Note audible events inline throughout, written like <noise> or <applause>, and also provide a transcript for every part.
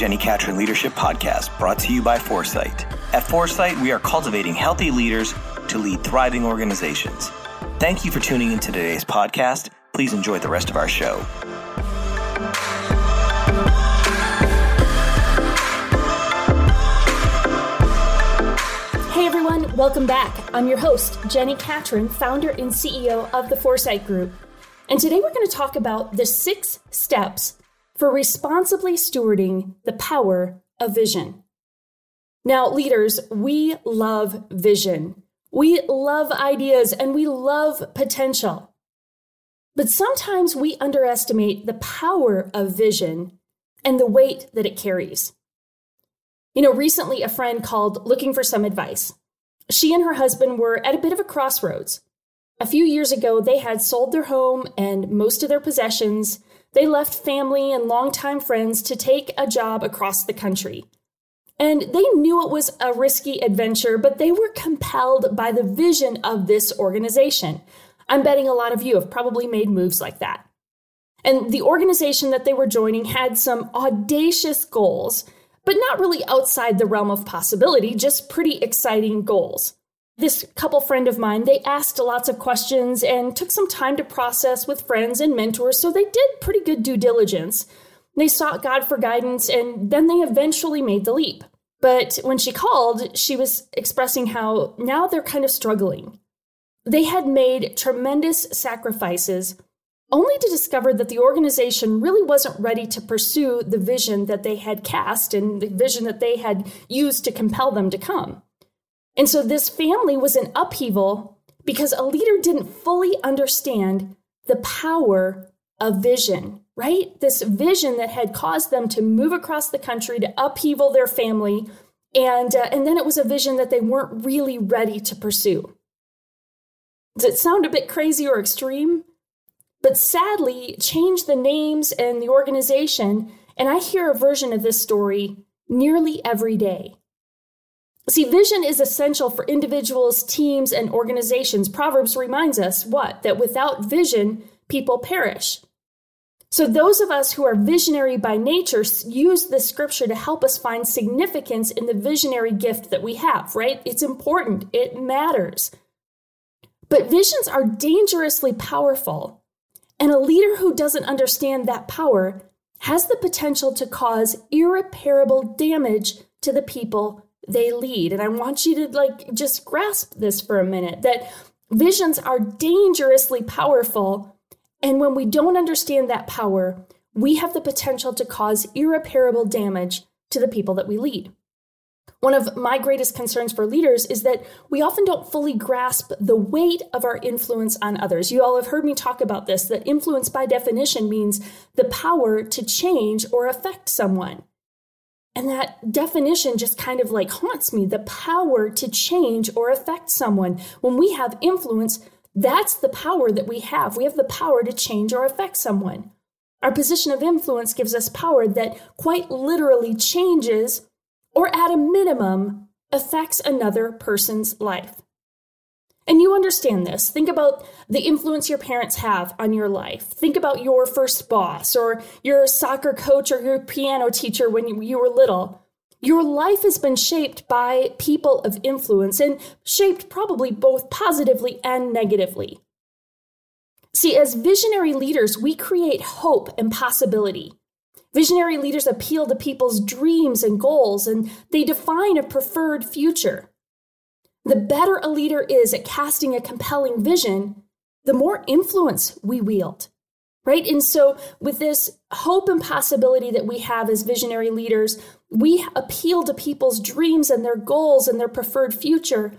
Jenni Catron Leadership Podcast, brought to you by Foresight. At Foresight, we are cultivating healthy leaders to lead thriving organizations. Thank you for tuning into today's podcast. Please enjoy the rest of our show. Hey everyone, welcome back. I'm your host, Jenni Catron, founder and CEO of the 4Sight Group. And today we're going to talk about the six steps for responsibly stewarding the power of vision. Now, leaders, we love vision. We love ideas and we love potential. But sometimes we underestimate the power of vision and the weight that it carries. You know, recently a friend called looking for some advice. She and her husband were at a bit of a crossroads. A few years ago, they had sold their home and most of their possessions they left family and longtime friends to take a job across the country. And they knew it was a risky adventure, but they were compelled by the vision of this organization. I'm betting a lot of you have probably made moves like that. And the organization that they were joining had some audacious goals, but not really outside the realm of possibility, just pretty exciting goals this couple friend of mine, they asked lots of questions and took some time to process with friends and mentors, so they did pretty good due diligence. They sought God for guidance and then they eventually made the leap. But when she called, she was expressing how now they're kind of struggling. They had made tremendous sacrifices only to discover that the organization really wasn't ready to pursue the vision that they had cast and the vision that they had used to compel them to come. And so this family was in upheaval because a leader didn't fully understand the power of vision, right? This vision that had caused them to move across the country to upheaval their family. And, uh, and then it was a vision that they weren't really ready to pursue. Does it sound a bit crazy or extreme? But sadly, change the names and the organization, and I hear a version of this story nearly every day. See, vision is essential for individuals, teams, and organizations. Proverbs reminds us what? That without vision, people perish. So, those of us who are visionary by nature use this scripture to help us find significance in the visionary gift that we have, right? It's important, it matters. But visions are dangerously powerful. And a leader who doesn't understand that power has the potential to cause irreparable damage to the people they lead. And I want you to like just grasp this for a minute that visions are dangerously powerful. And when we don't understand that power, we have the potential to cause irreparable damage to the people that we lead. One of my greatest concerns for leaders is that we often don't fully grasp the weight of our influence on others. You all have heard me talk about this that influence by definition means the power to change or affect someone. And that definition just kind of like haunts me the power to change or affect someone. When we have influence, that's the power that we have. We have the power to change or affect someone. Our position of influence gives us power that quite literally changes or, at a minimum, affects another person's life. And you understand this. Think about the influence your parents have on your life. Think about your first boss or your soccer coach or your piano teacher when you were little. Your life has been shaped by people of influence and shaped probably both positively and negatively. See, as visionary leaders, we create hope and possibility. Visionary leaders appeal to people's dreams and goals, and they define a preferred future. The better a leader is at casting a compelling vision, the more influence we wield, right? And so, with this hope and possibility that we have as visionary leaders, we appeal to people's dreams and their goals and their preferred future.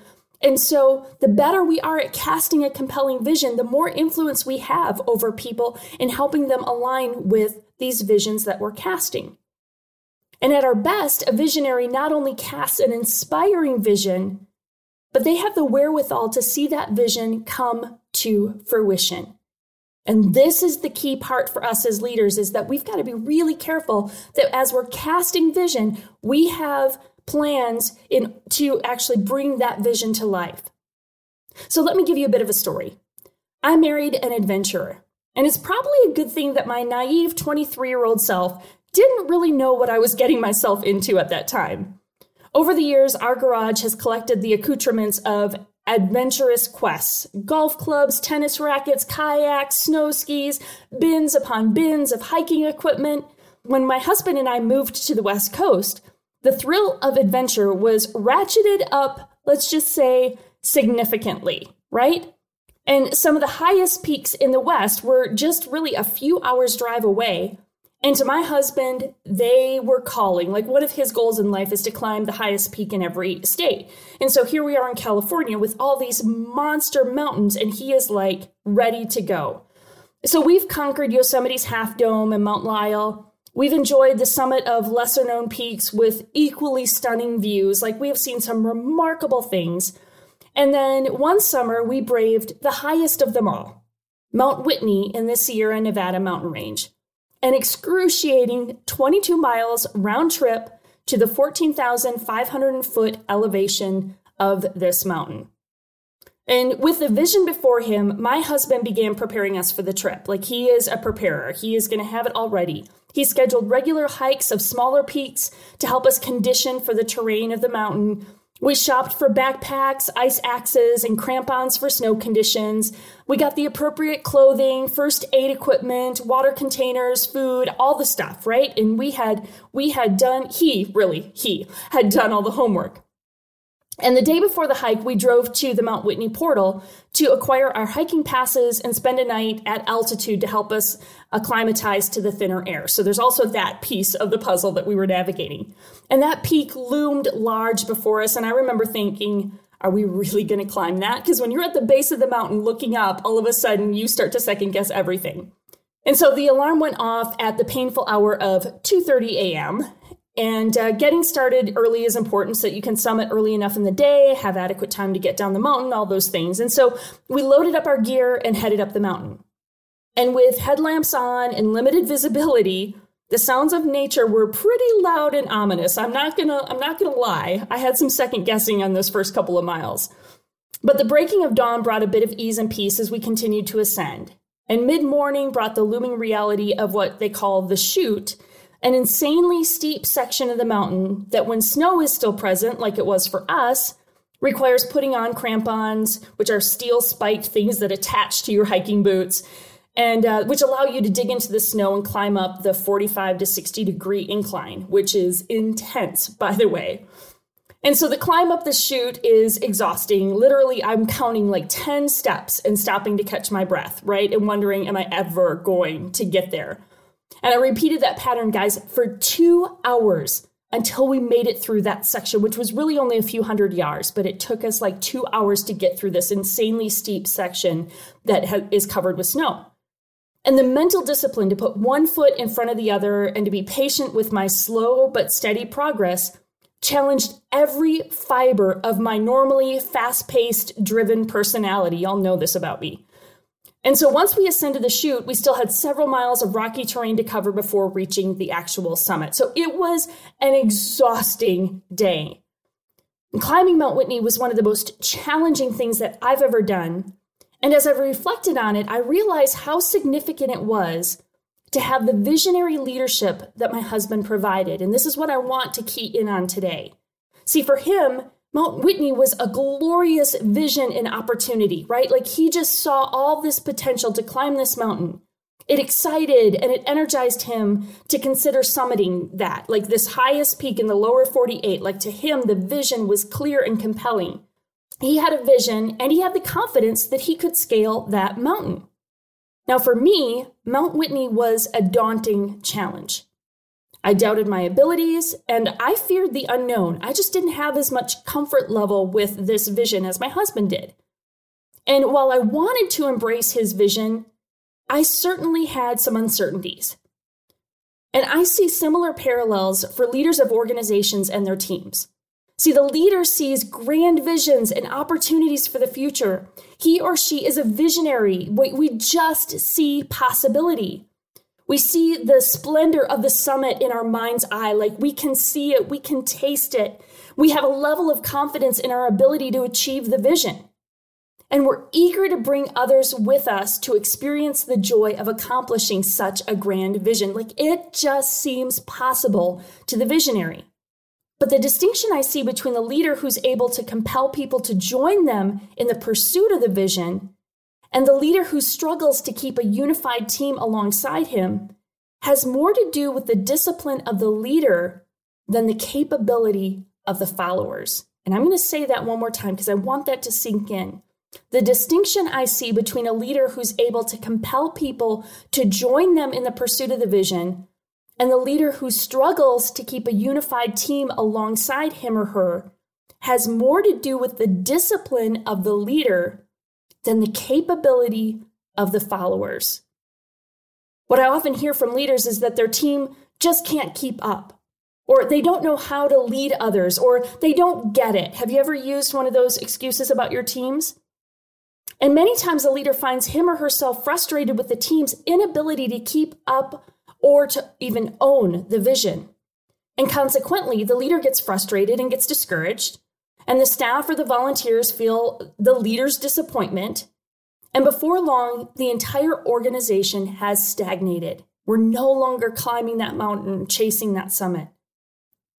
And so, the better we are at casting a compelling vision, the more influence we have over people in helping them align with these visions that we're casting. And at our best, a visionary not only casts an inspiring vision, but they have the wherewithal to see that vision come to fruition. And this is the key part for us as leaders is that we've got to be really careful that as we're casting vision, we have plans in to actually bring that vision to life. So let me give you a bit of a story. I married an adventurer, and it's probably a good thing that my naive 23-year-old self didn't really know what I was getting myself into at that time. Over the years, our garage has collected the accoutrements of adventurous quests golf clubs, tennis rackets, kayaks, snow skis, bins upon bins of hiking equipment. When my husband and I moved to the West Coast, the thrill of adventure was ratcheted up, let's just say, significantly, right? And some of the highest peaks in the West were just really a few hours' drive away. And to my husband, they were calling. Like, one of his goals in life is to climb the highest peak in every state. And so here we are in California with all these monster mountains, and he is like ready to go. So we've conquered Yosemite's Half Dome and Mount Lyell. We've enjoyed the summit of lesser known peaks with equally stunning views. Like, we have seen some remarkable things. And then one summer, we braved the highest of them all, Mount Whitney in the Sierra Nevada mountain range, an excruciating 22 miles round trip to the 14,500 foot elevation of this mountain. And with the vision before him, my husband began preparing us for the trip. Like he is a preparer, he is going to have it all ready. He scheduled regular hikes of smaller peaks to help us condition for the terrain of the mountain we shopped for backpacks, ice axes, and crampons for snow conditions. We got the appropriate clothing, first aid equipment, water containers, food, all the stuff, right? And we had we had done he, really, he had done all the homework. And the day before the hike, we drove to the Mount Whitney portal to acquire our hiking passes and spend a night at altitude to help us acclimatize to the thinner air. So there's also that piece of the puzzle that we were navigating. And that peak loomed large before us. And I remember thinking, are we really going to climb that? Because when you're at the base of the mountain looking up, all of a sudden you start to second guess everything. And so the alarm went off at the painful hour of 2:30 a.m. And uh, getting started early is important so that you can summit early enough in the day, have adequate time to get down the mountain, all those things. And so we loaded up our gear and headed up the mountain. And with headlamps on and limited visibility, the sounds of nature were pretty loud and ominous. I'm not gonna I'm not gonna lie. I had some second guessing on those first couple of miles. But the breaking of dawn brought a bit of ease and peace as we continued to ascend. And mid morning brought the looming reality of what they call the chute, an insanely steep section of the mountain that, when snow is still present, like it was for us, requires putting on crampons, which are steel spiked things that attach to your hiking boots, and uh, which allow you to dig into the snow and climb up the 45 to 60 degree incline, which is intense, <laughs> by the way. And so the climb up the chute is exhausting. Literally, I'm counting like 10 steps and stopping to catch my breath, right? And wondering, am I ever going to get there? And I repeated that pattern, guys, for two hours until we made it through that section, which was really only a few hundred yards, but it took us like two hours to get through this insanely steep section that ha- is covered with snow. And the mental discipline to put one foot in front of the other and to be patient with my slow but steady progress challenged every fiber of my normally fast paced, driven personality. Y'all know this about me. And so once we ascended the chute, we still had several miles of rocky terrain to cover before reaching the actual summit. So it was an exhausting day. And climbing Mount Whitney was one of the most challenging things that I've ever done. And as I've reflected on it, I realize how significant it was to have the visionary leadership that my husband provided. And this is what I want to key in on today. See, for him, Mount Whitney was a glorious vision and opportunity, right? Like he just saw all this potential to climb this mountain. It excited and it energized him to consider summiting that, like this highest peak in the lower 48. Like to him, the vision was clear and compelling. He had a vision and he had the confidence that he could scale that mountain. Now, for me, Mount Whitney was a daunting challenge. I doubted my abilities and I feared the unknown. I just didn't have as much comfort level with this vision as my husband did. And while I wanted to embrace his vision, I certainly had some uncertainties. And I see similar parallels for leaders of organizations and their teams. See, the leader sees grand visions and opportunities for the future. He or she is a visionary. We just see possibility. We see the splendor of the summit in our mind's eye, like we can see it, we can taste it. We have a level of confidence in our ability to achieve the vision. and we're eager to bring others with us to experience the joy of accomplishing such a grand vision. Like it just seems possible to the visionary. But the distinction I see between the leader who's able to compel people to join them in the pursuit of the vision and the leader who struggles to keep a unified team alongside him has more to do with the discipline of the leader than the capability of the followers. And I'm going to say that one more time because I want that to sink in. The distinction I see between a leader who's able to compel people to join them in the pursuit of the vision and the leader who struggles to keep a unified team alongside him or her has more to do with the discipline of the leader than the capability of the followers. What I often hear from leaders is that their team just can't keep up, or they don't know how to lead others, or they don't get it. Have you ever used one of those excuses about your teams? And many times a leader finds him or herself frustrated with the team's inability to keep up or to even own the vision. And consequently, the leader gets frustrated and gets discouraged, and the staff or the volunteers feel the leader's disappointment. And before long, the entire organization has stagnated. We're no longer climbing that mountain, chasing that summit.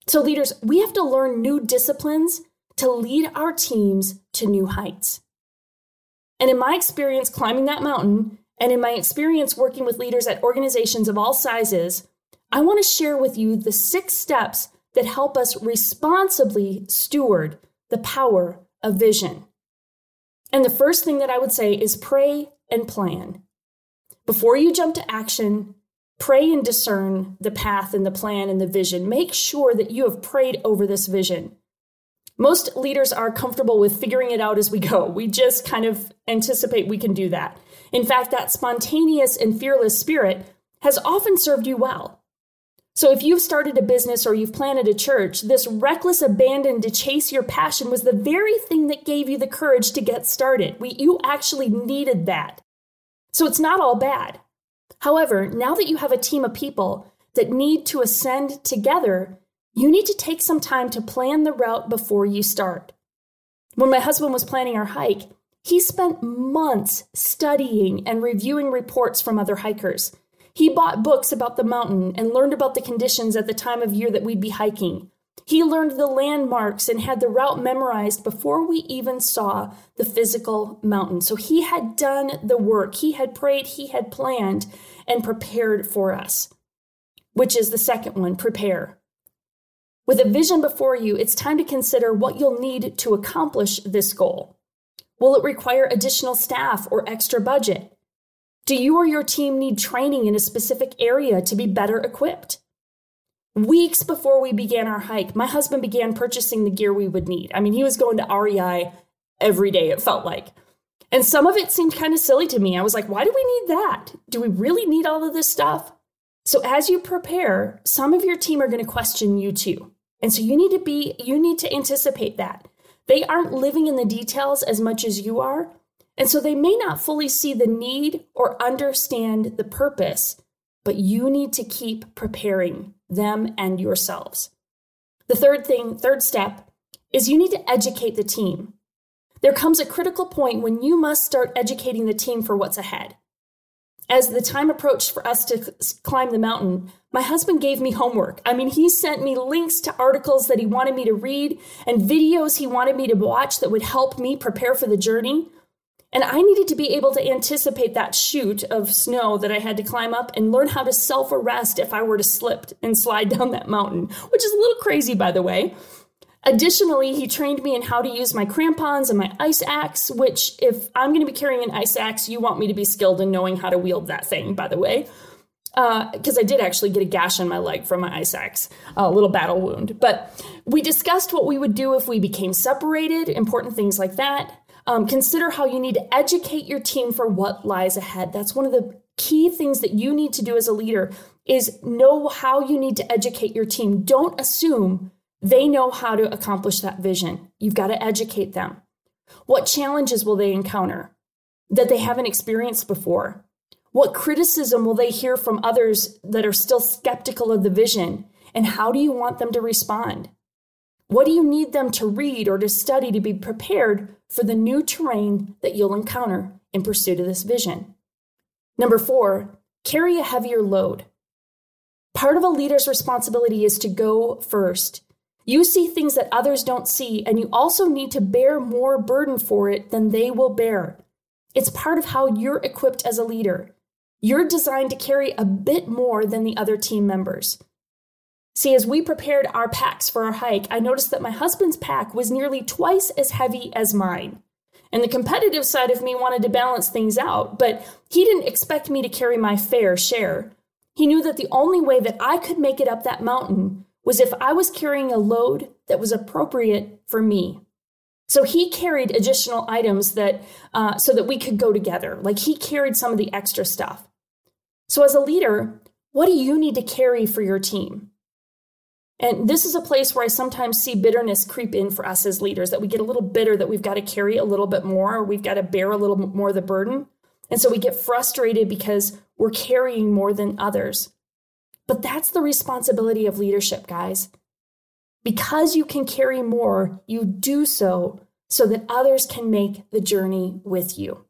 So, leaders, we have to learn new disciplines to lead our teams to new heights. And in my experience climbing that mountain, and in my experience working with leaders at organizations of all sizes, I want to share with you the six steps that help us responsibly steward the power of vision. And the first thing that I would say is pray and plan. Before you jump to action, pray and discern the path and the plan and the vision. Make sure that you have prayed over this vision. Most leaders are comfortable with figuring it out as we go. We just kind of anticipate we can do that. In fact, that spontaneous and fearless spirit has often served you well. So, if you've started a business or you've planted a church, this reckless abandon to chase your passion was the very thing that gave you the courage to get started. We, you actually needed that. So, it's not all bad. However, now that you have a team of people that need to ascend together, you need to take some time to plan the route before you start. When my husband was planning our hike, he spent months studying and reviewing reports from other hikers. He bought books about the mountain and learned about the conditions at the time of year that we'd be hiking. He learned the landmarks and had the route memorized before we even saw the physical mountain. So he had done the work, he had prayed, he had planned and prepared for us, which is the second one prepare. With a vision before you, it's time to consider what you'll need to accomplish this goal. Will it require additional staff or extra budget? Do you or your team need training in a specific area to be better equipped? Weeks before we began our hike, my husband began purchasing the gear we would need. I mean, he was going to REI every day, it felt like. And some of it seemed kind of silly to me. I was like, why do we need that? Do we really need all of this stuff? So as you prepare, some of your team are going to question you too. And so you need to be, you need to anticipate that. They aren't living in the details as much as you are. And so they may not fully see the need or understand the purpose, but you need to keep preparing them and yourselves. The third thing, third step, is you need to educate the team. There comes a critical point when you must start educating the team for what's ahead. As the time approached for us to climb the mountain, my husband gave me homework. I mean, he sent me links to articles that he wanted me to read and videos he wanted me to watch that would help me prepare for the journey. And I needed to be able to anticipate that chute of snow that I had to climb up and learn how to self arrest if I were to slip and slide down that mountain, which is a little crazy, by the way. Additionally, he trained me in how to use my crampons and my ice axe, which, if I'm going to be carrying an ice axe, you want me to be skilled in knowing how to wield that thing, by the way. Because uh, I did actually get a gash on my leg from my ice axe, a little battle wound. But we discussed what we would do if we became separated, important things like that. Um, consider how you need to educate your team for what lies ahead. That's one of the key things that you need to do as a leader is know how you need to educate your team. Don't assume they know how to accomplish that vision. You've got to educate them. What challenges will they encounter that they haven't experienced before? What criticism will they hear from others that are still skeptical of the vision? And how do you want them to respond? What do you need them to read or to study to be prepared for the new terrain that you'll encounter in pursuit of this vision? Number four, carry a heavier load. Part of a leader's responsibility is to go first. You see things that others don't see, and you also need to bear more burden for it than they will bear. It's part of how you're equipped as a leader. You're designed to carry a bit more than the other team members. See, as we prepared our packs for our hike, I noticed that my husband's pack was nearly twice as heavy as mine. And the competitive side of me wanted to balance things out, but he didn't expect me to carry my fair share. He knew that the only way that I could make it up that mountain was if I was carrying a load that was appropriate for me. So he carried additional items that uh, so that we could go together. Like he carried some of the extra stuff. So as a leader, what do you need to carry for your team? And this is a place where I sometimes see bitterness creep in for us as leaders, that we get a little bitter that we've got to carry a little bit more, or we've got to bear a little more of the burden. And so we get frustrated because we're carrying more than others. But that's the responsibility of leadership, guys. Because you can carry more, you do so so that others can make the journey with you.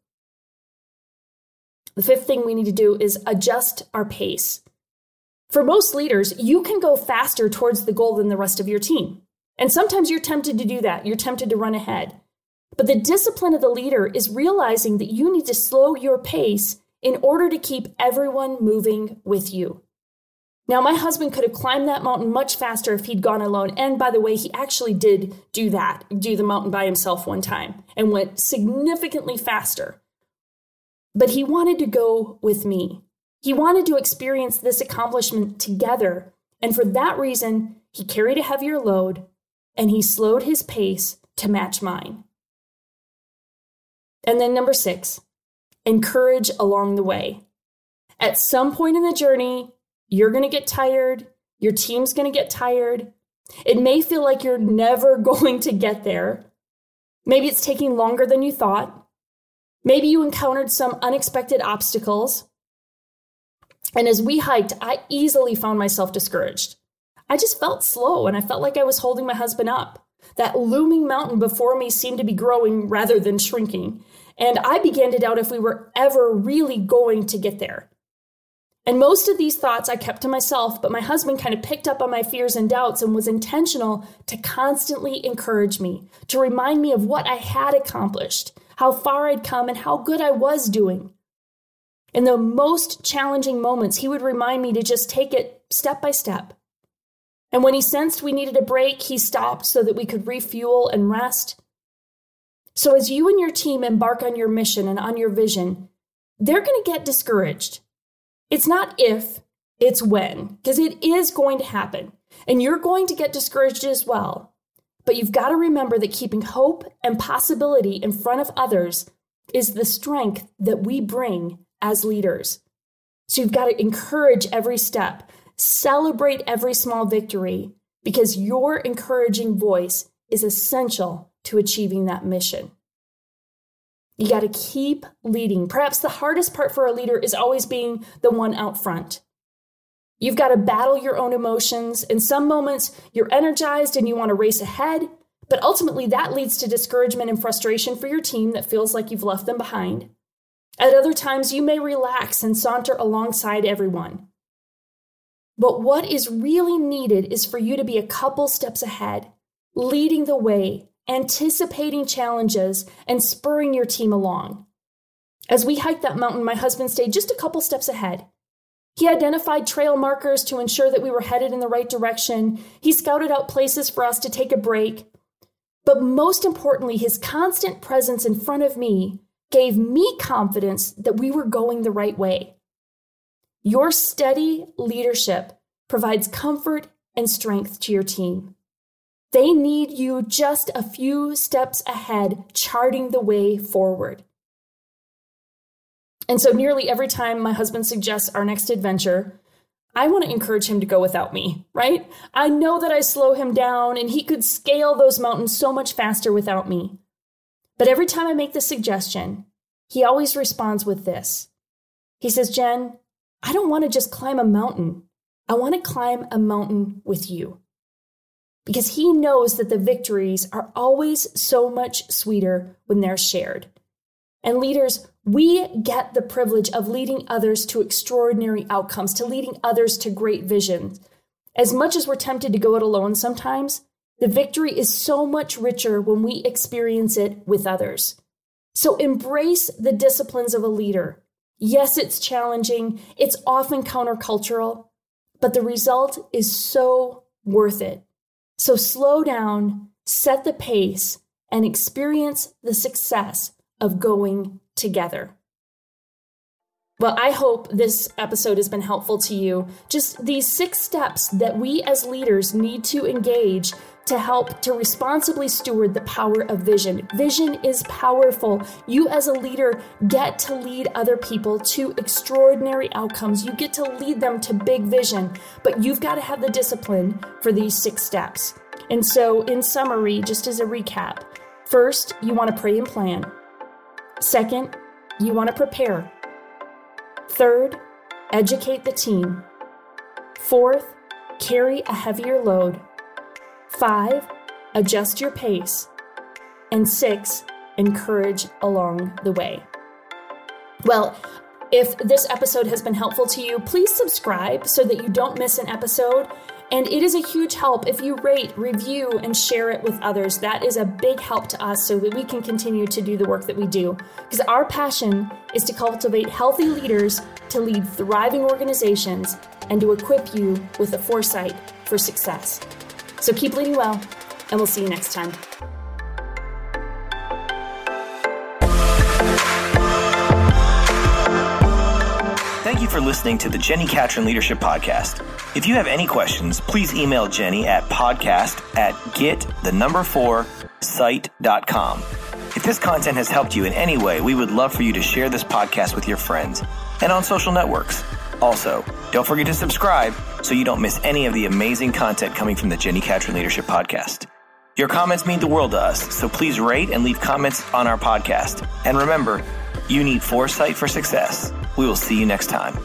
The fifth thing we need to do is adjust our pace. For most leaders, you can go faster towards the goal than the rest of your team. And sometimes you're tempted to do that. You're tempted to run ahead. But the discipline of the leader is realizing that you need to slow your pace in order to keep everyone moving with you. Now, my husband could have climbed that mountain much faster if he'd gone alone. And by the way, he actually did do that, do the mountain by himself one time and went significantly faster. But he wanted to go with me. He wanted to experience this accomplishment together, and for that reason, he carried a heavier load and he slowed his pace to match mine. And then, number six, encourage along the way. At some point in the journey, you're going to get tired, your team's going to get tired. It may feel like you're never <laughs> going to get there. Maybe it's taking longer than you thought. Maybe you encountered some unexpected obstacles. And as we hiked, I easily found myself discouraged. I just felt slow and I felt like I was holding my husband up. That looming mountain before me seemed to be growing rather than shrinking. And I began to doubt if we were ever really going to get there. And most of these thoughts I kept to myself, but my husband kind of picked up on my fears and doubts and was intentional to constantly encourage me, to remind me of what I had accomplished, how far I'd come, and how good I was doing. In the most challenging moments, he would remind me to just take it step by step. And when he sensed we needed a break, he stopped so that we could refuel and rest. So, as you and your team embark on your mission and on your vision, they're going to get discouraged. It's not if, it's when, because it is going to happen. And you're going to get discouraged as well. But you've got to remember that keeping hope and possibility in front of others is the strength that we bring as leaders. So you've got to encourage every step, celebrate every small victory, because your encouraging voice is essential to achieving that mission. You got to keep leading. Perhaps the hardest part for a leader is always being the one out front. You've got to battle your own emotions. In some moments, you're energized and you want to race ahead, but ultimately that leads to discouragement and frustration for your team that feels like you've left them behind. At other times, you may relax and saunter alongside everyone. But what is really needed is for you to be a couple steps ahead, leading the way, anticipating challenges, and spurring your team along. As we hiked that mountain, my husband stayed just a couple steps ahead. He identified trail markers to ensure that we were headed in the right direction. He scouted out places for us to take a break. But most importantly, his constant presence in front of me gave me confidence that we were going the right way. Your steady leadership provides comfort and strength to your team. They need you just a few steps ahead, charting the way forward. And so, nearly every time my husband suggests our next adventure, I want to encourage him to go without me, right? I know that I slow him down and he could scale those mountains so much faster without me. But every time I make the suggestion, he always responds with this. He says, Jen, I don't want to just climb a mountain. I want to climb a mountain with you because he knows that the victories are always so much sweeter when they're shared. And leaders, we get the privilege of leading others to extraordinary outcomes, to leading others to great visions. As much as we're tempted to go it alone sometimes, the victory is so much richer when we experience it with others. So embrace the disciplines of a leader. Yes, it's challenging, it's often countercultural, but the result is so worth it. So slow down, set the pace, and experience the success of going together. Well, I hope this episode has been helpful to you. Just these six steps that we as leaders need to engage to help to responsibly steward the power of vision. Vision is powerful. You, as a leader, get to lead other people to extraordinary outcomes. You get to lead them to big vision, but you've got to have the discipline for these six steps. And so, in summary, just as a recap, first, you want to pray and plan. Second, you want to prepare. Third, educate the team. Fourth, carry a heavier load. Five, adjust your pace. And six, encourage along the way. Well, if this episode has been helpful to you, please subscribe so that you don't miss an episode. And it is a huge help if you rate, review, and share it with others. That is a big help to us so that we can continue to do the work that we do. Because our passion is to cultivate healthy leaders to lead thriving organizations and to equip you with the foresight for success. So keep leading well, and we'll see you next time. Thank you for listening to the Jenni Catron Leadership Podcast. If you have any questions, please email Jenni at podcast at get the number four site.com. If this content has helped you in any way, we would love for you to share this podcast with your friends and on social networks. Also, don't forget to subscribe so you don't miss any of the amazing content coming from the Jenni Catron Leadership Podcast. Your comments mean the world to us, so please rate and leave comments on our podcast. And remember, you need foresight for success. We will see you next time.